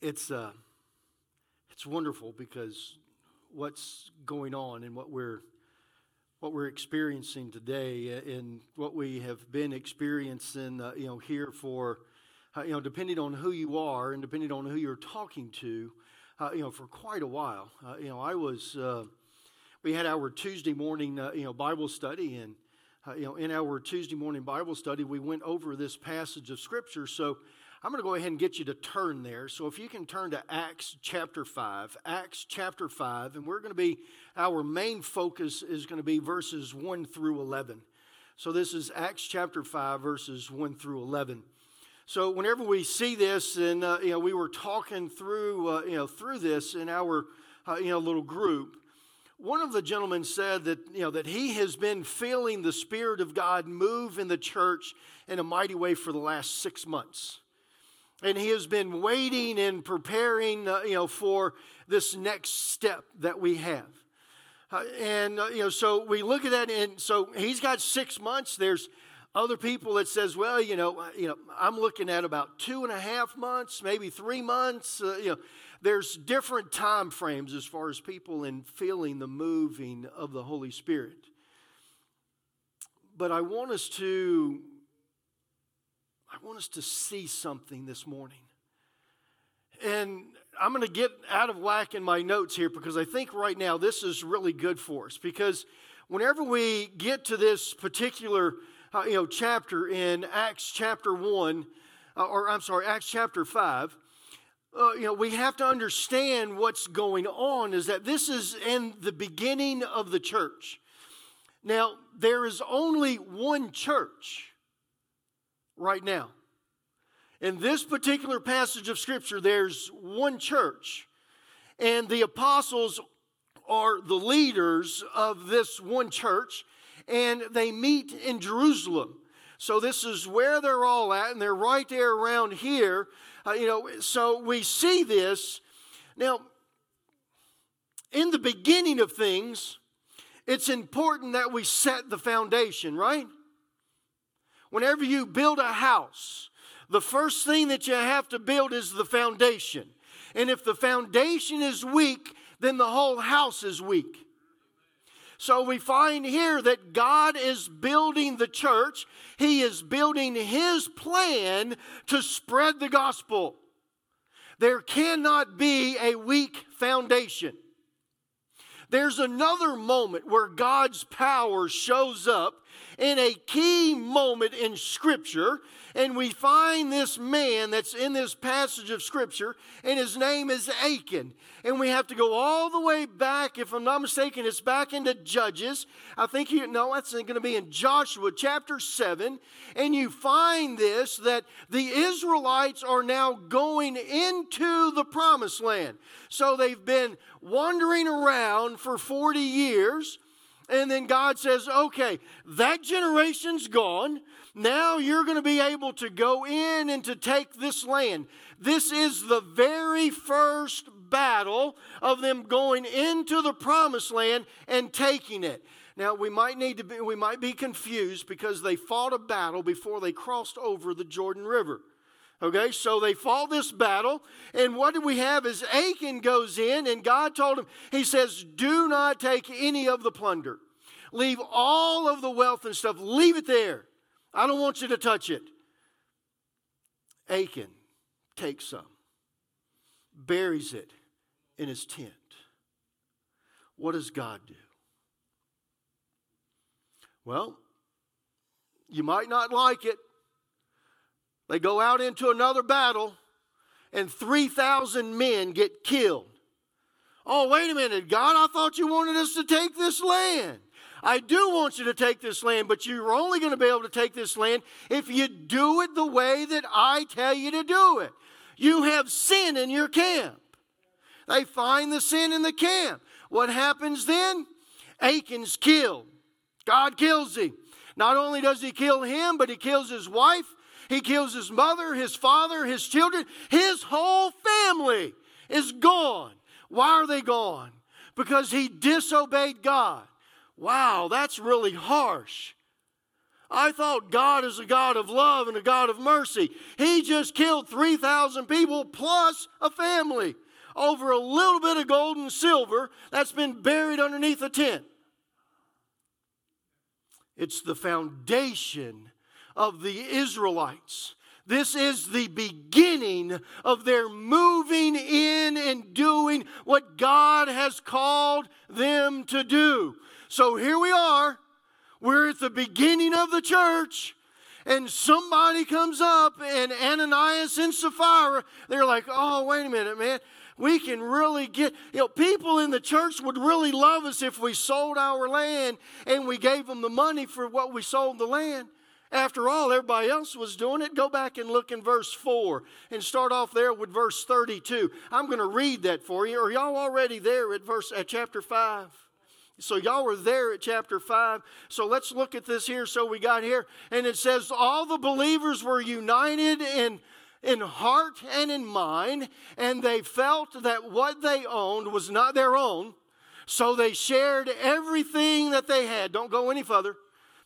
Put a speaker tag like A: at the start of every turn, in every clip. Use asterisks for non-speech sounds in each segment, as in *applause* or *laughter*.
A: it's uh, it's wonderful because what's going on and what we're what we're experiencing today and what we have been experiencing, uh, you know, here for, uh, you know, depending on who you are and depending on who you're talking to, uh, you know, for quite a while. Uh, you know, I was, uh, we had our Tuesday morning, you know, Bible study, and you know, in our Tuesday morning Bible study, we went over this passage of Scripture. So I'm going to go ahead and get you to turn there. So if you can turn to Acts chapter 5, Acts chapter 5, and we're going to be, our main focus is going to be verses 1 through 11. So this is Acts chapter 5, verses 1 through 11. So whenever we see this, and uh, you know, we were talking through, uh, you know, through this in our, uh, you know, little group. One of the gentlemen said that you know that he has been feeling the Spirit of God move in the church in a mighty way for the last six months and he has been waiting and preparing uh, you know for this next step that we have. Uh, and uh, you know so we look at that and so he's got six months. There's other people that says well you know uh, you know i'm looking at about two and a half months maybe three months uh, you know. There's different time frames as far as people in feeling the moving of the holy spirit. But i want us to I want us to see something this morning. And I'm going to get out of whack in my notes here because I think right now this is really good for us. Because whenever we get to this particular uh, you know, chapter in Acts chapter 1, uh, or I'm sorry, Acts chapter 5, uh, you know, we have to understand what's going on is that this is in the beginning of the church. Now, there is only one church right now. In this particular passage of Scripture, there's one church, and the apostles are the leaders of this one church, and they meet in Jerusalem. So this is where they're all at, and they're right there around here. Uh, you know, so we see this. Now, in the beginning of things, it's important that we set the foundation, right? Whenever you build a house, the first thing that you have to build is the foundation. And if the foundation is weak, then the whole house is weak. So we find here that God is building the church. He is building His plan to spread the gospel. There cannot be a weak foundation. There's another moment where God's power shows up in a key moment in Scripture. And we find this man that's in this passage of Scripture, and his name is Achan. And we have to go all the way back, if I'm not mistaken, it's back into Judges. I think you know that's going to be in Joshua chapter 7. And you find this that the Israelites are now going into the promised land. So they've been wandering around for 40 years. And then God says, okay, that generation's gone. Now you're going to be able to go in and to take this land. This is the very first battle of them going into the promised land and taking it. Now we might need to be, we might be confused because they fought a battle before they crossed over the Jordan River. Okay, so they fought this battle, and what do we have is Achan goes in, and God told him, He says, Do not take any of the plunder. Leave all of the wealth and stuff, leave it there. I don't want you to touch it. Achan takes some, buries it in his tent. What does God do? Well, you might not like it, they go out into another battle, and 3,000 men get killed. Oh, wait a minute, God, I thought you wanted us to take this land. I do want you to take this land, but you're only going to be able to take this land if you do it the way that I tell you to do it. You have sin in your camp. They find the sin in the camp. What happens then? Achan's killed. God kills him. Not only does he kill him, but he kills his wife he kills his mother, his father, his children. His whole family is gone. Why are they gone? Because he disobeyed God. Wow, that's really harsh. I thought God is a God of love and a God of mercy. He just killed 3,000 people plus a family over a little bit of gold and silver that's been buried underneath a tent. It's the foundation of the Israelites. This is the beginning of their moving in and doing what God has called them to do. So here we are we're at the beginning of the church, and somebody comes up, and Ananias and Sapphira, they're like, oh, wait a minute, man. We can really get, you know, people in the church would really love us if we sold our land and we gave them the money for what we sold the land. After all, everybody else was doing it. Go back and look in verse 4 and start off there with verse 32. I'm going to read that for you. Are y'all already there at verse at chapter 5? So y'all were there at chapter 5. So let's look at this here. So we got here. And it says, All the believers were united in, in heart and in mind, and they felt that what they owned was not their own. So they shared everything that they had. Don't go any further.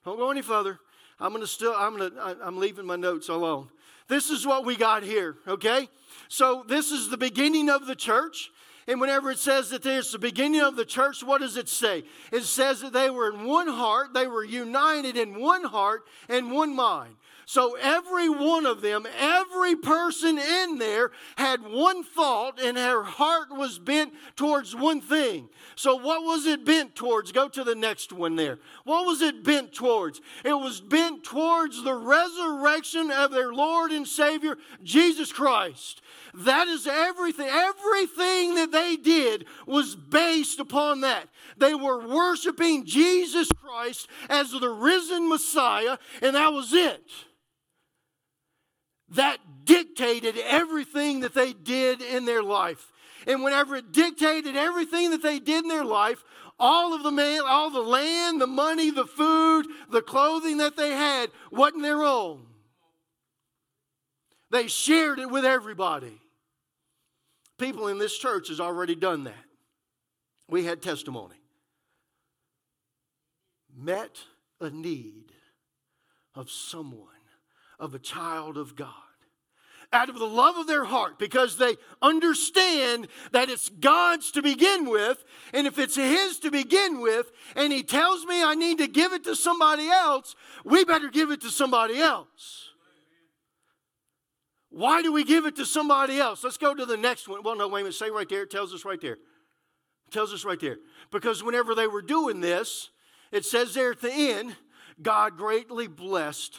A: Don't go any further. I'm gonna still, I'm gonna, I'm leaving my notes alone. This is what we got here, okay? So this is the beginning of the church. And whenever it says that there's the beginning of the church, what does it say? It says that they were in one heart, they were united in one heart and one mind. So every one of them, every person in there had one thought and her heart was bent towards one thing. So what was it bent towards? Go to the next one there. What was it bent towards? It was bent towards the resurrection of their Lord and Savior, Jesus Christ. That is everything. Everything that they did was based upon that. They were worshiping Jesus Christ as the risen Messiah, and that was it. That dictated everything that they did in their life. And whenever it dictated everything that they did in their life, all of the man, all the land, the money, the food, the clothing that they had wasn't their own. They shared it with everybody. People in this church has already done that. We had testimony. Met a need of someone, of a child of God out of the love of their heart because they understand that it's God's to begin with. And if it's His to begin with, and He tells me I need to give it to somebody else, we better give it to somebody else. Why do we give it to somebody else? Let's go to the next one. Well, no, wait a minute. Say right there. It tells us right there. It tells us right there. Because whenever they were doing this, it says there at the end, God greatly blessed,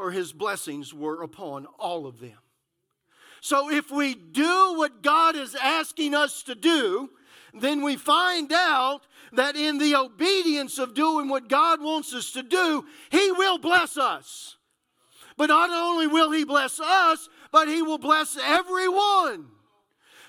A: or his blessings were upon all of them. So if we do what God is asking us to do, then we find out that in the obedience of doing what God wants us to do, He will bless us. But not only will He bless us, but He will bless everyone.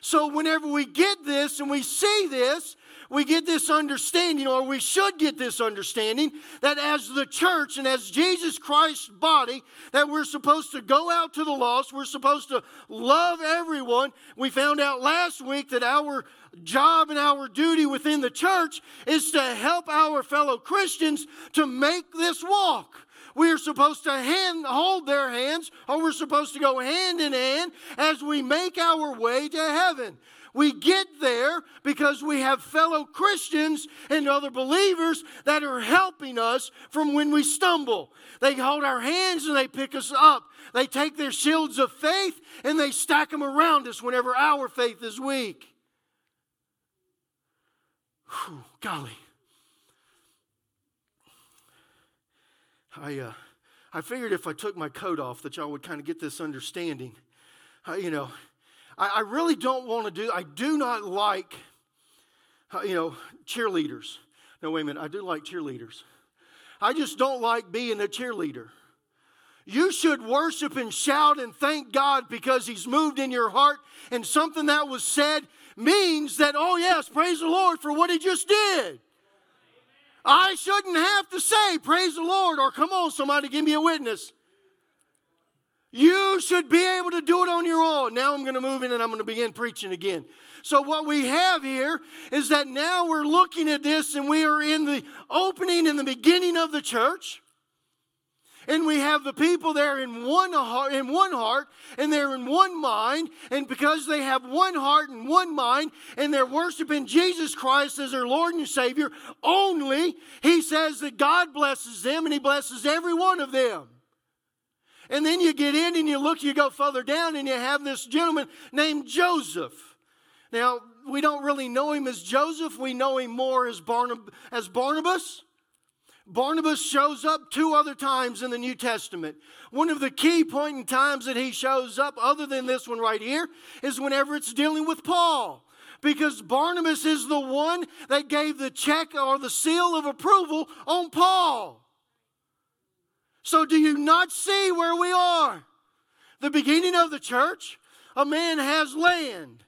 A: So whenever we get this and we see this, we get this understanding, or we should get this understanding, that as the church and as Jesus Christ's body, that we're supposed to go out to the lost, we're supposed to love everyone. We found out last week that our job and our duty within the church is to help our fellow Christians to make this walk. We are supposed to hand, hold their hands, or we're supposed to go hand in hand as we make our way to heaven. We get there because we have fellow Christians and other believers that are helping us from when we stumble. They hold our hands and they pick us up. They take their shields of faith and they stack them around us whenever our faith is weak. Whew, golly. I, uh, I figured if I took my coat off that y'all would kind of get this understanding. Uh, you know, I, I, really don't want to do, I do not like, uh, you know, cheerleaders. No, wait a minute, I do like cheerleaders. I just don't like being a cheerleader. You should worship and shout and thank God because He's moved in your heart, and something that was said means that, oh, yes, praise the Lord for what He just did. I shouldn't have to say, Praise the Lord, or come on, somebody, give me a witness. You should be able to do it on your own. Now I'm going to move in and I'm going to begin preaching again. So, what we have here is that now we're looking at this and we are in the opening and the beginning of the church. and we have the people there in one heart, in one heart, and they're in one mind, and because they have one heart and one mind, and they're worshiping Jesus Christ as their Lord and Savior only, he says that God blesses them, and he blesses every one of them. And then you get in and you look, you go further down, and you have this gentleman named Joseph. Now, we don't really know him as Joseph, we know him more as, Barnab- as Barnabas. Barnabas shows up two other times in the New Testament. One of the key point in times that he shows up, other than this one right here, is whenever it's dealing with Paul. Because Barnabas is the one that gave the check or the seal of approval on Paul. So, do you not see where we are? The beginning of the church, a man has land.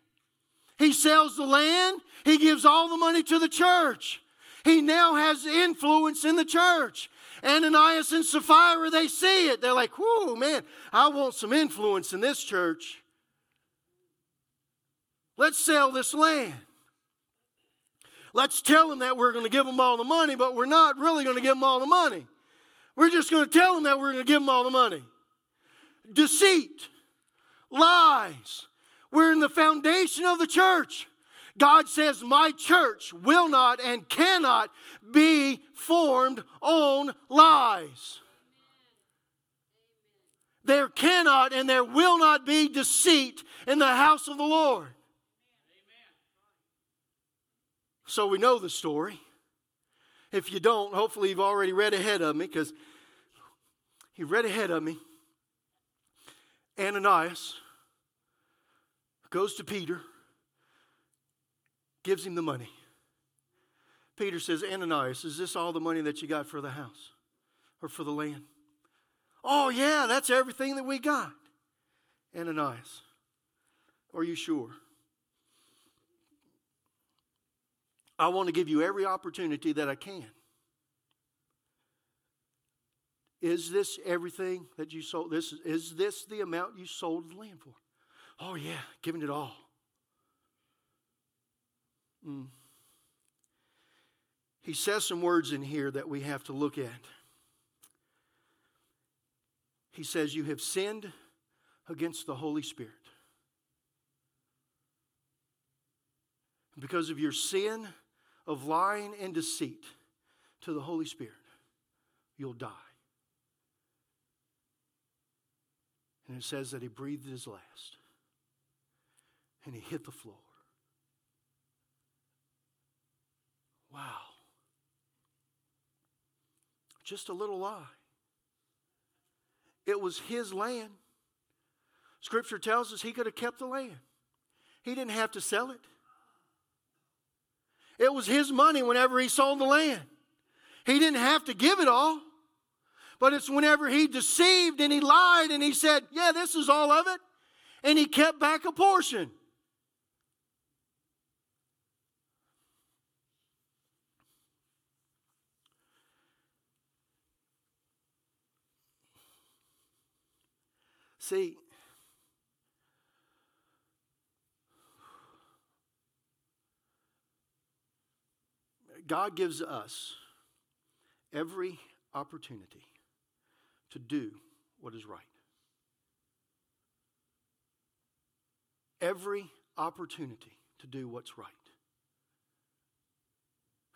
A: He sells the land, he gives all the money to the church. He now has influence in the church. Ananias and Sapphira, they see it. They're like, whoa, man, I want some influence in this church. Let's sell this land. Let's tell them that we're going to give them all the money, but we're not really going to give them all the money. We're just going to tell them that we're going to give them all the money. Deceit, lies. We're in the foundation of the church. God says, My church will not and cannot be formed on lies. There cannot and there will not be deceit in the house of the Lord. So we know the story. If you don't, hopefully you've already read ahead of me because he read ahead of me. Ananias goes to Peter gives him the money. Peter says, Ananias, is this all the money that you got for the house or for the land? Oh, yeah, that's everything that we got. Ananias, are you sure? I want to give you every opportunity that I can. Is this everything that you sold? This is this the amount you sold the land for? Oh yeah, giving it all. Mm. He says some words in here that we have to look at. He says, You have sinned against the Holy Spirit. Because of your sin of lying and deceit to the Holy Spirit, you'll die. And it says that he breathed his last and he hit the floor. Wow. Just a little lie. It was his land. Scripture tells us he could have kept the land, he didn't have to sell it. It was his money whenever he sold the land. He didn't have to give it all. But it's whenever he deceived and he lied and he said, Yeah, this is all of it. And he kept back a portion. See, God gives us every opportunity to do what is right. Every opportunity to do what's right.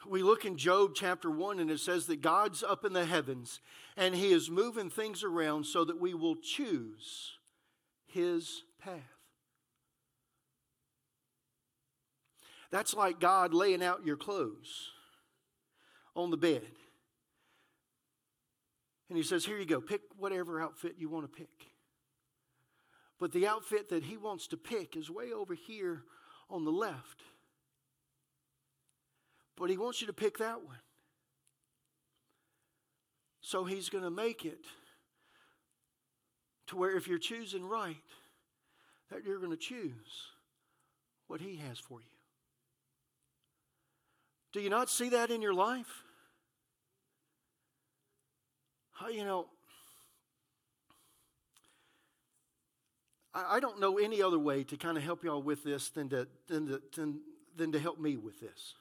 A: We look in Job chapter 1 and it says that God's up in the heavens and he is moving things around so that we will choose his path. That's like God laying out your clothes on the bed. And he says, Here you go, pick whatever outfit you want to pick. But the outfit that he wants to pick is way over here on the left. But he wants you to pick that one. So he's going to make it to where if you're choosing right, that you're going to choose what he has for you. Do you not see that in your life? You know, I, I don't know any other way to kind of help y'all with this than to, than to, than, than to help me with this.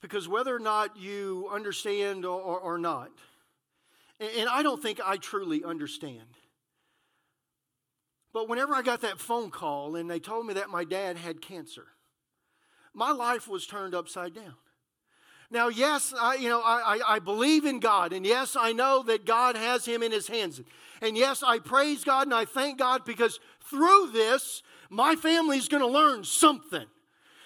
A: Because whether or not you understand or, or, or not, And I don't think I truly understand. But whenever I got that phone call and they told me that my dad had cancer, my life was turned upside down. Now, yes, I, you know, I, I, believe in God, and yes, I know that God has him in his hands. And yes, I praise God and I thank God because through this, my family is going to learn something.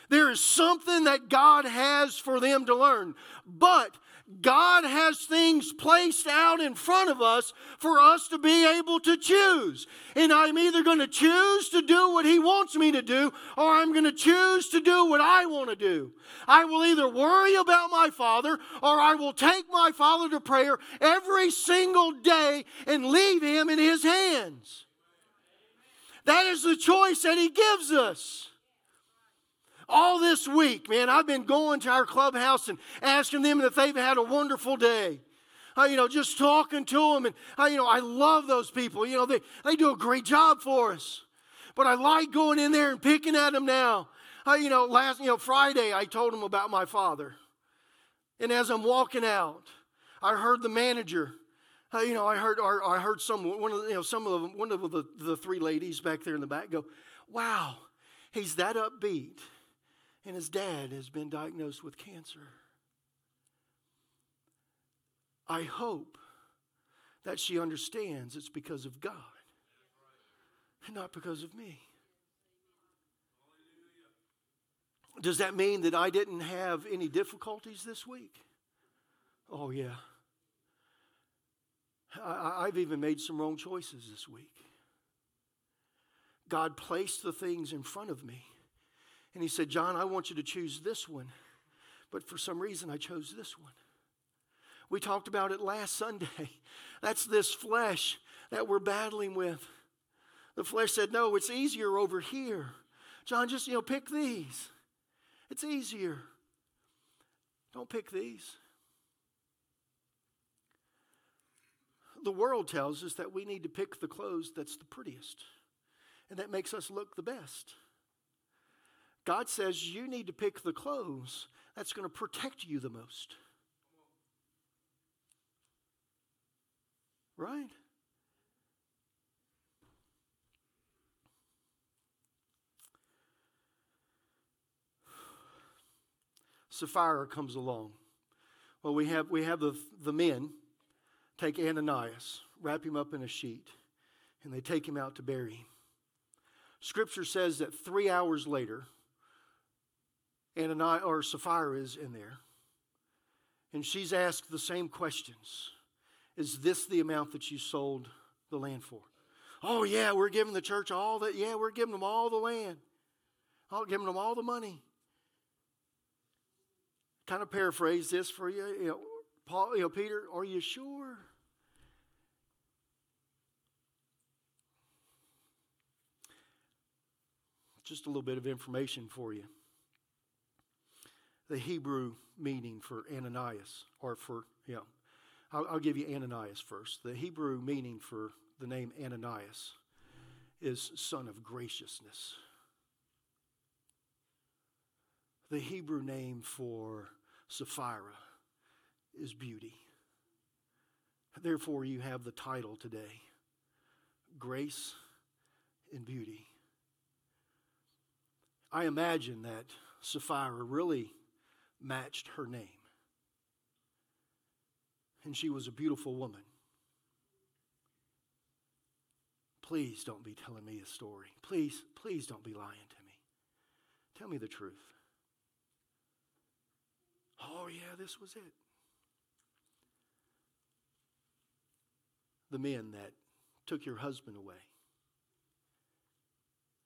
A: There is something that God has for them to learn. But God has things placed out in front of us for us to be able to choose. And I'm either going to choose to do what He wants me to do, or I'm going to choose to do what I want to do. I will either worry about my Father, or I will take my Father to prayer every single day and leave Him in His hands. That is the choice that He gives us all this week, man, I've been going to our clubhouse and asking them if they've had a wonderful day. Uh, you know, just talking to them. And, uh, you know, I love those people. You know, they, they do a great job for us. But I like going in there and picking at them now. Uh, you know, last, you know, Friday I told them about my father. And as I'm walking out, I heard the manager. Uh, you know, I heard, or I heard some one of the, you know some of them, one of the, the three ladies back there in the back go, "Wow, he's that upbeat." And his dad has been diagnosed with cancer. I hope that she understands it's because of God and not because of me. Does that mean that I didn't have any difficulties this week? Oh, yeah. I, have even made some wrong choices this week. God placed the things in front of me and he said, John, I want you to choose this one. But for some reason, I chose this one. We talked about it last Sunday. *laughs* That's this flesh that we're battling with. The flesh said, No, it's easier over here. John, just, you know, pick these. It's easier. Don't pick these. The world tells us that we need to pick the clothes that's the prettiest and that makes us look the best. God says you need to pick the clothes that's going to protect you the most. Right? Sapphira comes along. Well, we have, we have the, the men take Ananias, wrap him up in a sheet, and they take him out to bury him. Scripture says that three hours later, Ananias or Sapphira is in there. And she's asked the same questions. Is this the amount that you sold the land for? Oh, yeah, we're giving the church all that. Yeah, we're giving them all the land. I'll giving them all the money. Kind of paraphrase this for you. You know, Paul, you know, Peter, are you sure? Just a little bit of information for you the Hebrew meaning for Ananias, or for, know, I'll, I'll give you Ananias first. The Hebrew meaning for the name Ananias is son of graciousness. The Hebrew name for Sapphira is beauty. Therefore, you have the title today Grace and Beauty. I imagine that Sapphira really matched her name. And she was a beautiful woman. Please don't be telling me a story. Please, please don't be lying to me. Tell me the truth. Oh, yeah, this was it. The men that took your husband away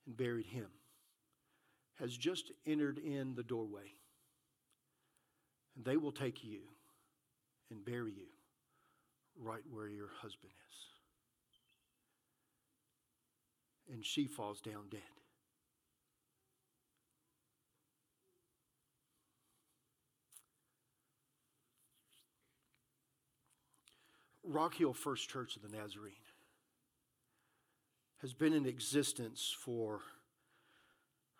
A: and buried him has just entered in the doorway. And they will take you and bury you right where your husband is. And she falls down dead. Rock Hill First Church of the Nazarene has been in existence for,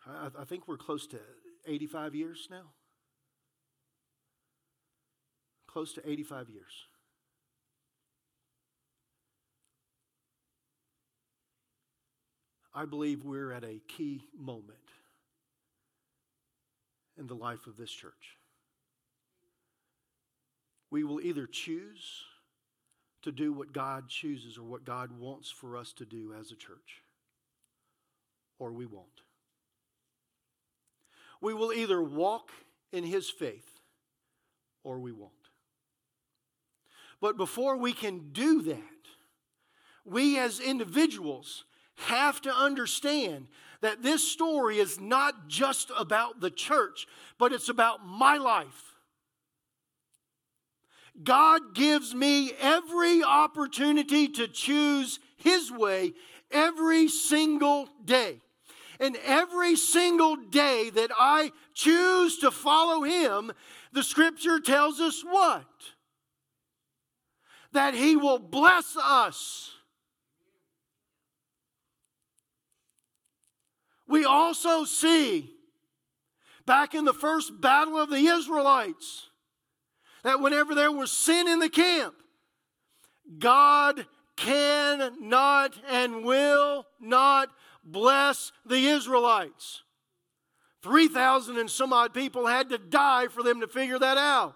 A: I, I think we're close to 85 years now close to 85 years. I believe we're at a key moment in the life of this church. We will either choose to do what God chooses or what God wants for us to do as a church, or we won't. We will either walk in His faith or we won't. But before we can do that, we as individuals have to understand that this story is not just about the church, but it's about my life. God gives me every opportunity to choose His way every single day. And every single day that I choose to follow Him, the scripture tells us what? That He will bless us. We also see back in the first battle of the Israelites that whenever there was sin in the camp, God cannot and will not bless the Israelites. 3,000 and some odd people had to die for them to figure that out.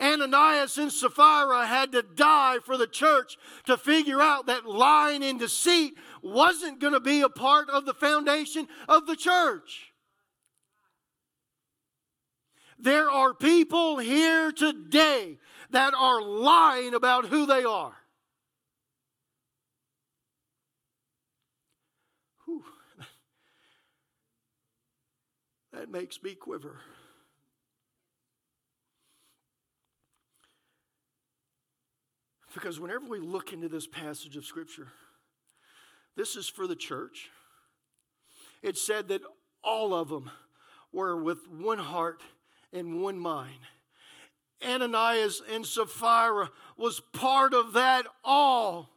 A: Ananias and Sapphira had to die for the church to figure out that lying and deceit wasn't going to be a part of the foundation of the church. There are people here today that are lying about who they are. Whew. *laughs* That makes me quiver. Because whenever we look into this passage of Scripture, this is for the church. It said that all of them were with one heart and one mind. Ananias and Sapphira was part of that all.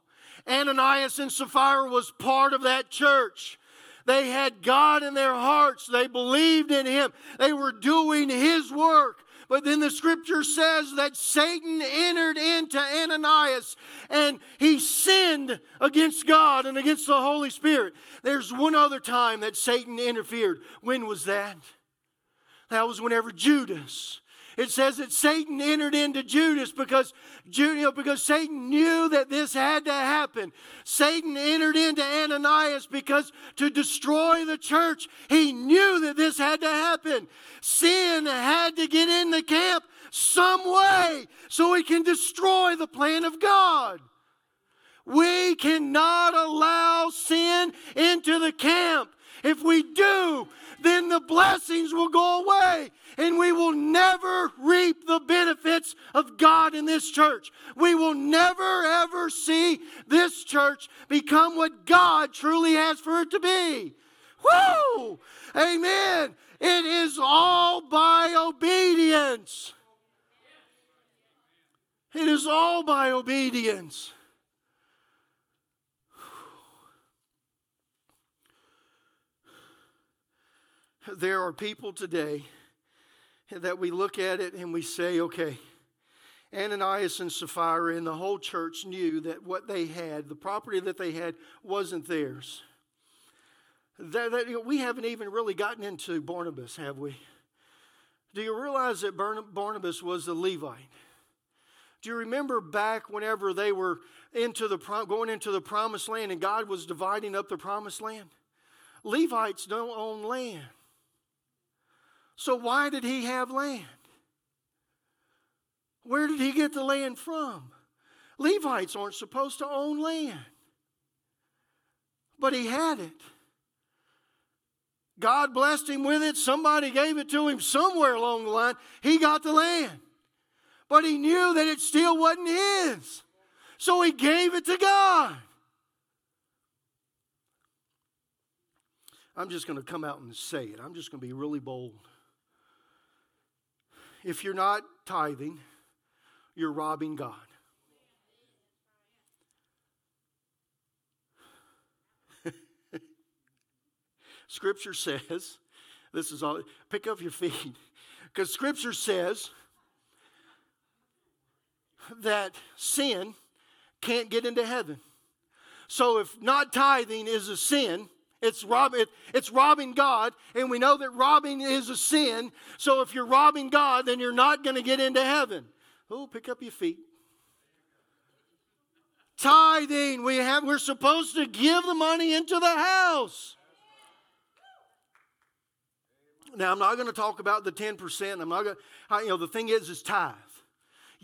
A: Ananias and Sapphira was part of that church. They had God in their hearts. They believed in Him. They were doing His work. But then the scripture says that Satan entered into Ananias and he sinned against God and against the Holy Spirit. There's one other time that Satan interfered. When was that? That was whenever Judas it says that Satan entered into Judas because, you know, because Satan knew that this had to happen. Satan entered into Ananias because to destroy the church, he knew that this had to happen. Sin had to get in the camp some way so he can destroy the plan of God. We cannot allow sin into the camp. If we do, then the blessings will go away and we will never reap the benefits of God in this church. We will never ever see this church become what God truly has for it to be. Woo! Amen. It is all by obedience. It is all by obedience. There are people today that we look at it and we say, okay, Ananias and Sapphira and the whole church knew that what they had, the property that they had, wasn't theirs. That, that, you know, we haven't even really gotten into Barnabas, have we? Do you realize that Barnabas was a Levite? Do you remember back whenever they were into the going into the promised land and God was dividing up the promised land? Levites don't own land. So, why did he have land? Where did he get the land from? Levites aren't supposed to own land, but he had it. God blessed him with it. Somebody gave it to him somewhere along the line. He got the land, but he knew that it still wasn't his. So he gave it to God. I'm just going to come out and say it. I'm just going to be really bold. If you're not tithing, you're robbing God. *laughs* Scripture says, this is all, pick up your feet, because Scripture says that sin can't get into heaven. So if not tithing is a sin, it's, rob, it, it's robbing God, and we know that robbing is a sin. So if you're robbing God, then you're not going to get into heaven. Oh, pick up your feet. Tithing, we have, we're supposed to give the money into the house. Now, I'm not going to talk about the 10%. I'm not going to, you know, the thing is, is tithe.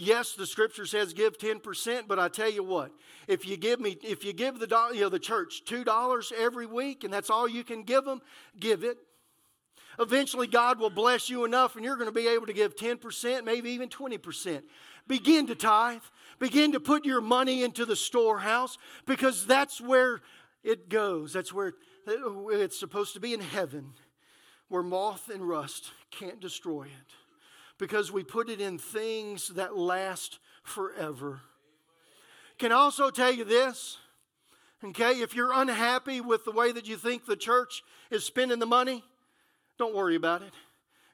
A: Yes, the scripture says give 10%, but I tell you what, if you give me, if you give the, you know, the church $2 every week and that's all you can give them, give it. Eventually, God will bless you enough and you're going to be able to give 10%, maybe even 20%. Begin to tithe. Begin to put your money into the storehouse because that's where it goes. That's where it's supposed to be in heaven, where moth and rust can't destroy it because we put it in things that last forever. Can I also tell you this? Okay, if you're unhappy with the way that you think the church is spending the money, don't worry about it.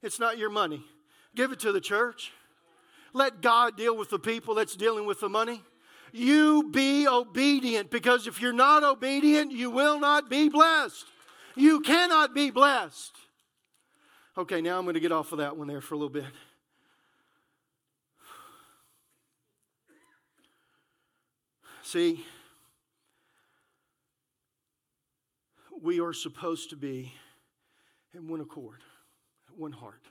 A: It's not your money. Give it to the church. Let God deal with the people that's dealing with the money. You be obedient because if you're not obedient, you will not be blessed. You cannot be blessed. Okay, now I'm going to get off of that one there for a little bit. See, we are supposed to be in one accord, one heart,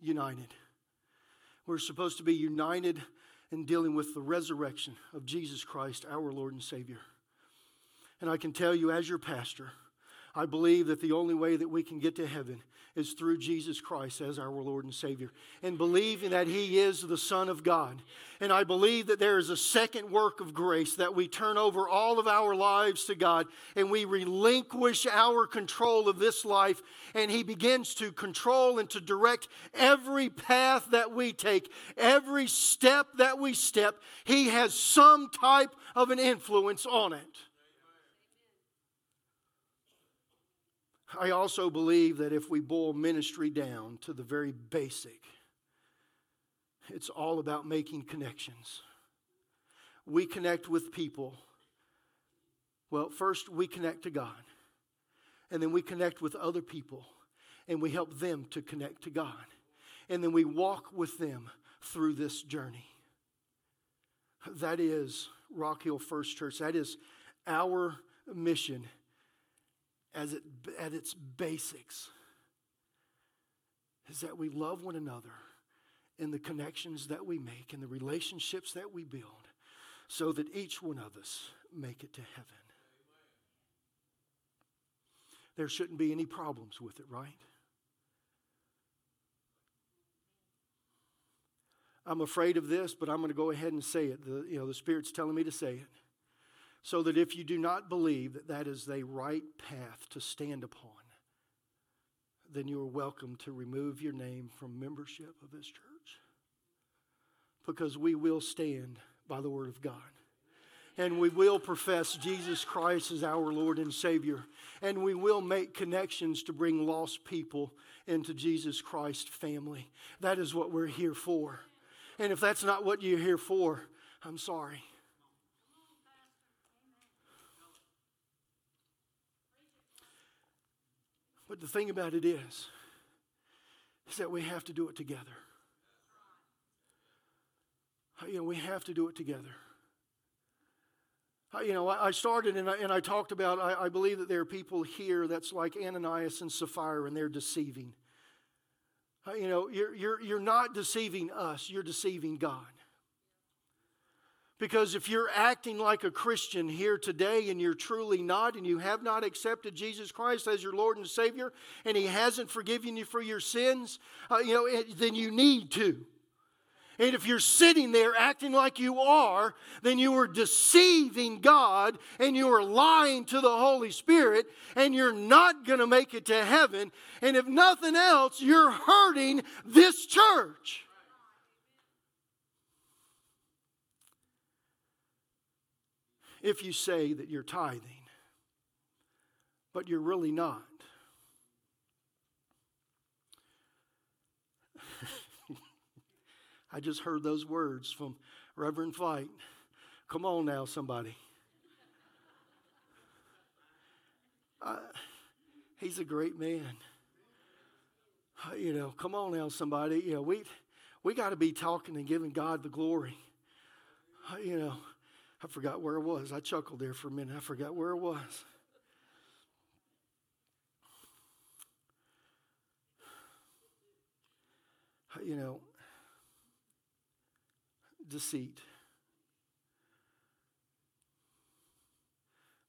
A: united. We're supposed to be united in dealing with the resurrection of Jesus Christ, our Lord and Savior. And I can tell you, as your pastor, I believe that the only way that we can get to heaven is through Jesus Christ as our Lord and Savior and believing that He is the Son of God. And I believe that there is a second work of grace that we turn over all of our lives to God and we relinquish our control of this life and He begins to control and to direct every path that we take, every step that we step. He has some type of an influence on it. I also believe that if we boil ministry down to the very basic, it's all about making connections. We connect with people. Well, first we connect to God, and then we connect with other people, and we help them to connect to God. And then we walk with them through this journey. That is Rock Hill First Church. That is our mission as it, at its basics is that we love one another in the connections that we make and the relationships that we build so that each one of us make it to heaven. There shouldn't be any problems with it, right? I'm afraid of this, but I'm going to go ahead and say it. The, you know, the Spirit's telling me to say it so that if you do not believe that that is the right path to stand upon, then you are welcome to remove your name from membership of this church. Because we will stand by the Word of God. And we will profess Jesus Christ as our Lord and Savior. And we will make connections to bring lost people into Jesus Christ's family. That is what we're here for. And if that's not what you're here for, I'm sorry. But the thing about it is, is that we have to do it together. Uh, you know, we have to do it together. Uh, you know, I started and I, and I talked about, I, I believe that there are people here that's like Ananias and Sapphira and they're deceiving. Uh, you know, you're, you're, you're not deceiving us, you're deceiving God. Because if you're acting like a Christian here today and you're truly not, and you have not accepted Jesus Christ as your Lord and Savior, and He hasn't forgiven you for your sins, uh, you know, then you need to. And if you're sitting there acting like you are, then you are deceiving God and you are lying to the Holy Spirit, and you're not going to make it to heaven. And if nothing else, you're hurting this church. If you say that you're tithing, but you're really not. *laughs* I just heard those words from Reverend Fight. Come on now, somebody. Uh, he's a great man. Uh, you know, come on now, somebody. You know, we we got to be talking and giving God the glory. Uh, you know, I forgot where it was. I chuckled there for a minute. I forgot where it was. You know, deceit.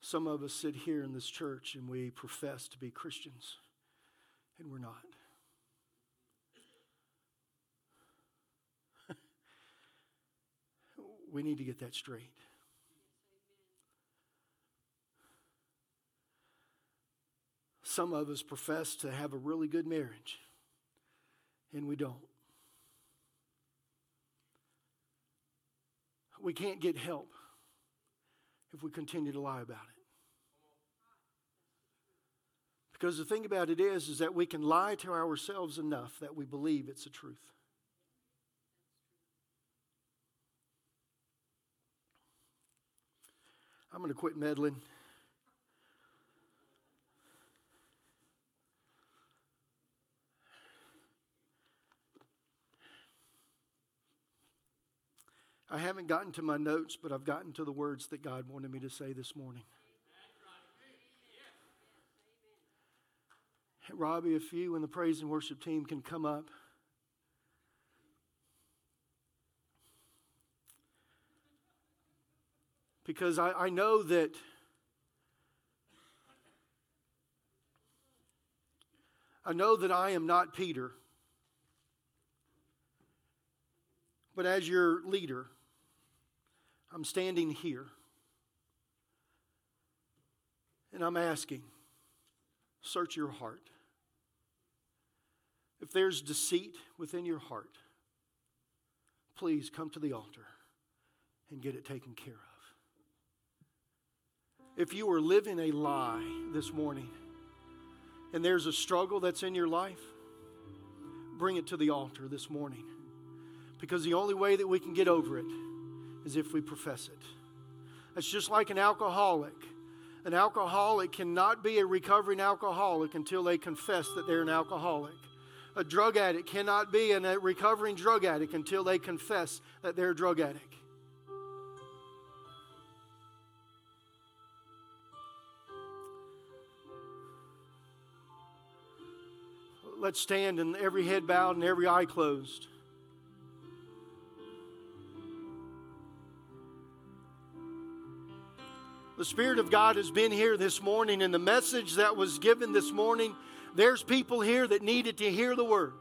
A: Some of us sit here in this church and we profess to be Christians, and we're not. *laughs* we need to get that straight. Some of us profess to have a really good marriage, and we don't. We can't get help if we continue to lie about it. Because the thing about it is, is that we can lie to ourselves enough that we believe it's the truth. I'm going to quit meddling. Haven't gotten to my notes, but I've gotten to the words that God wanted me to say this morning. Robbie, if you and the praise and worship team can come up. Because I, I know that I know that I am not Peter, but as your leader, I'm standing here and I'm asking, search your heart. If there's deceit within your heart, please come to the altar and get it taken care of. If you are living a lie this morning and there's a struggle that's in your life, bring it to the altar this morning. Because the only way that we can get over it is if we profess it. It's just like an alcoholic. An alcoholic cannot be a recovering alcoholic until they confess that they're an alcoholic. A drug addict cannot be a recovering drug addict until they confess that they're a drug addict. Let's stand and every head bowed and every eye closed. The Spirit of God has been here this morning, and the message that was given this morning there's people here that needed to hear the word.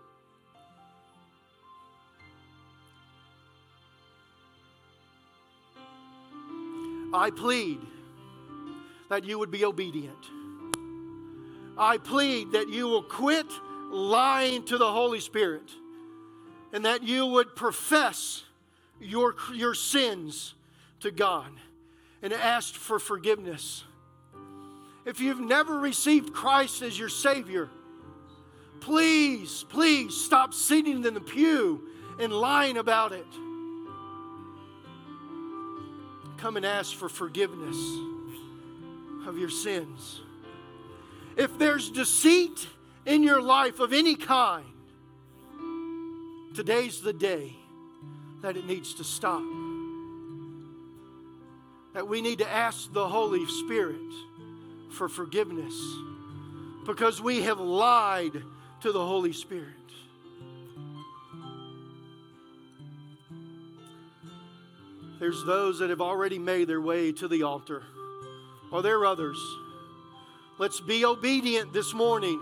A: I plead that you would be obedient. I plead that you will quit lying to the Holy Spirit and that you would profess your, your sins to God and asked for forgiveness. If you've never received Christ as your Savior, please, please stop sitting in the pew and lying about it. Come and ask for forgiveness of your sins. If there's deceit in your life of any kind, today's the day that it needs to stop. That we need to ask the Holy Spirit for forgiveness because we have lied to the Holy Spirit. There's those that have already made their way to the altar. Are there are others? Let's be obedient this morning.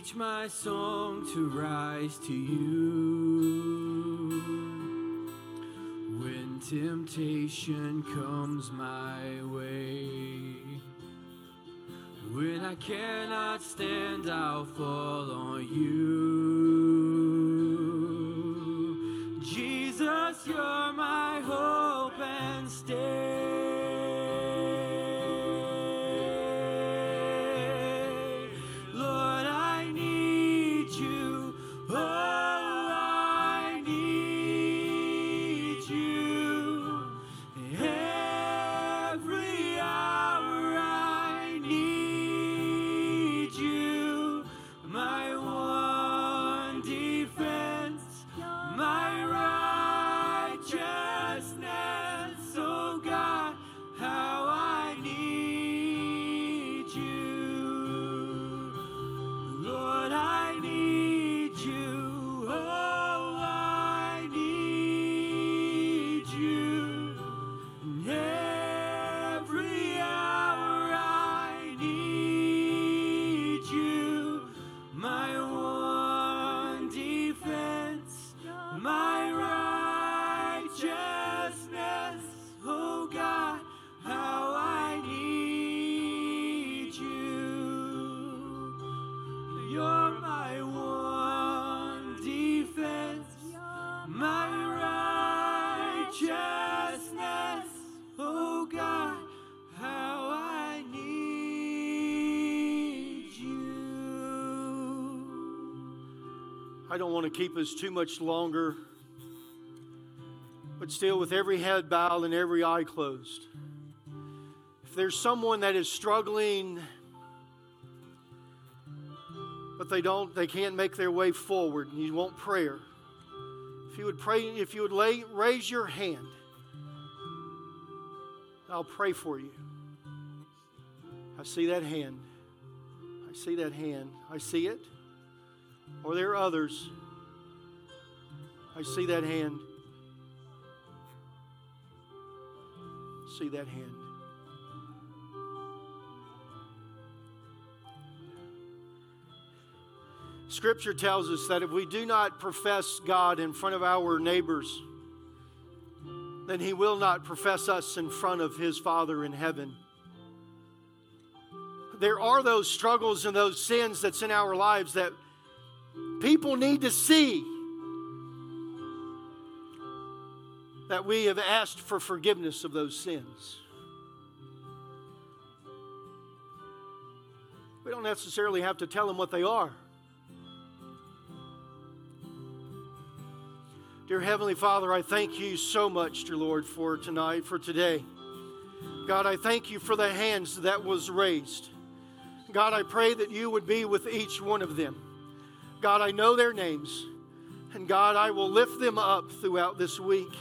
B: Teach my song to rise to you. When temptation comes my way, when I cannot stand, I'll fall on
A: I don't want to keep us too much longer, but still, with every head bowed and every eye closed, if there's someone that is struggling, but they don't, they can't make their way forward, and you want prayer, if you would pray, if you would lay, raise your hand, I'll pray for you. I see that hand. I see that hand. I see it. Or there are others. I see that hand. See that hand. Scripture tells us that if we do not profess God in front of our neighbors, then He will not profess us in front of His Father in heaven. There are those struggles and those sins that's in our lives that people need to see that we have asked for forgiveness of those sins. We don't necessarily have to tell them what they are. Dear Heavenly Father, I thank you so much, dear Lord, for tonight, for today. God, I thank you for the hands that was raised. God, I pray that you would be with each one of them. God, I know their names. And God, I will lift them up throughout this week.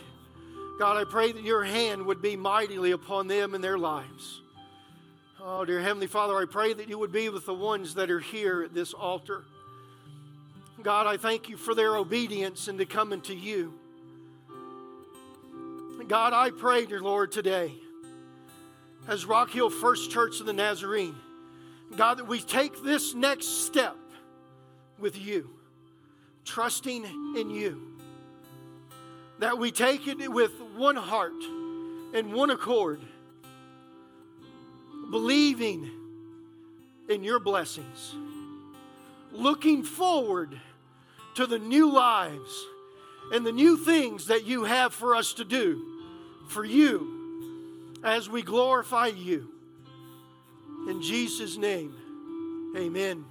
A: God, I pray that your hand would be mightily upon them and their lives. Oh, dear Heavenly Father, I pray that you would be with the ones that are here at this altar. God, I thank you for their obedience and to coming to you. God, I pray, dear Lord, today, as Rock Hill First Church of the Nazarene, God, that we take this next step with you, trusting in you. That we take it with one heart and one accord, believing in your blessings, looking forward to the new lives and the new things that you have for us to do for you as we glorify you. In Jesus' name, amen.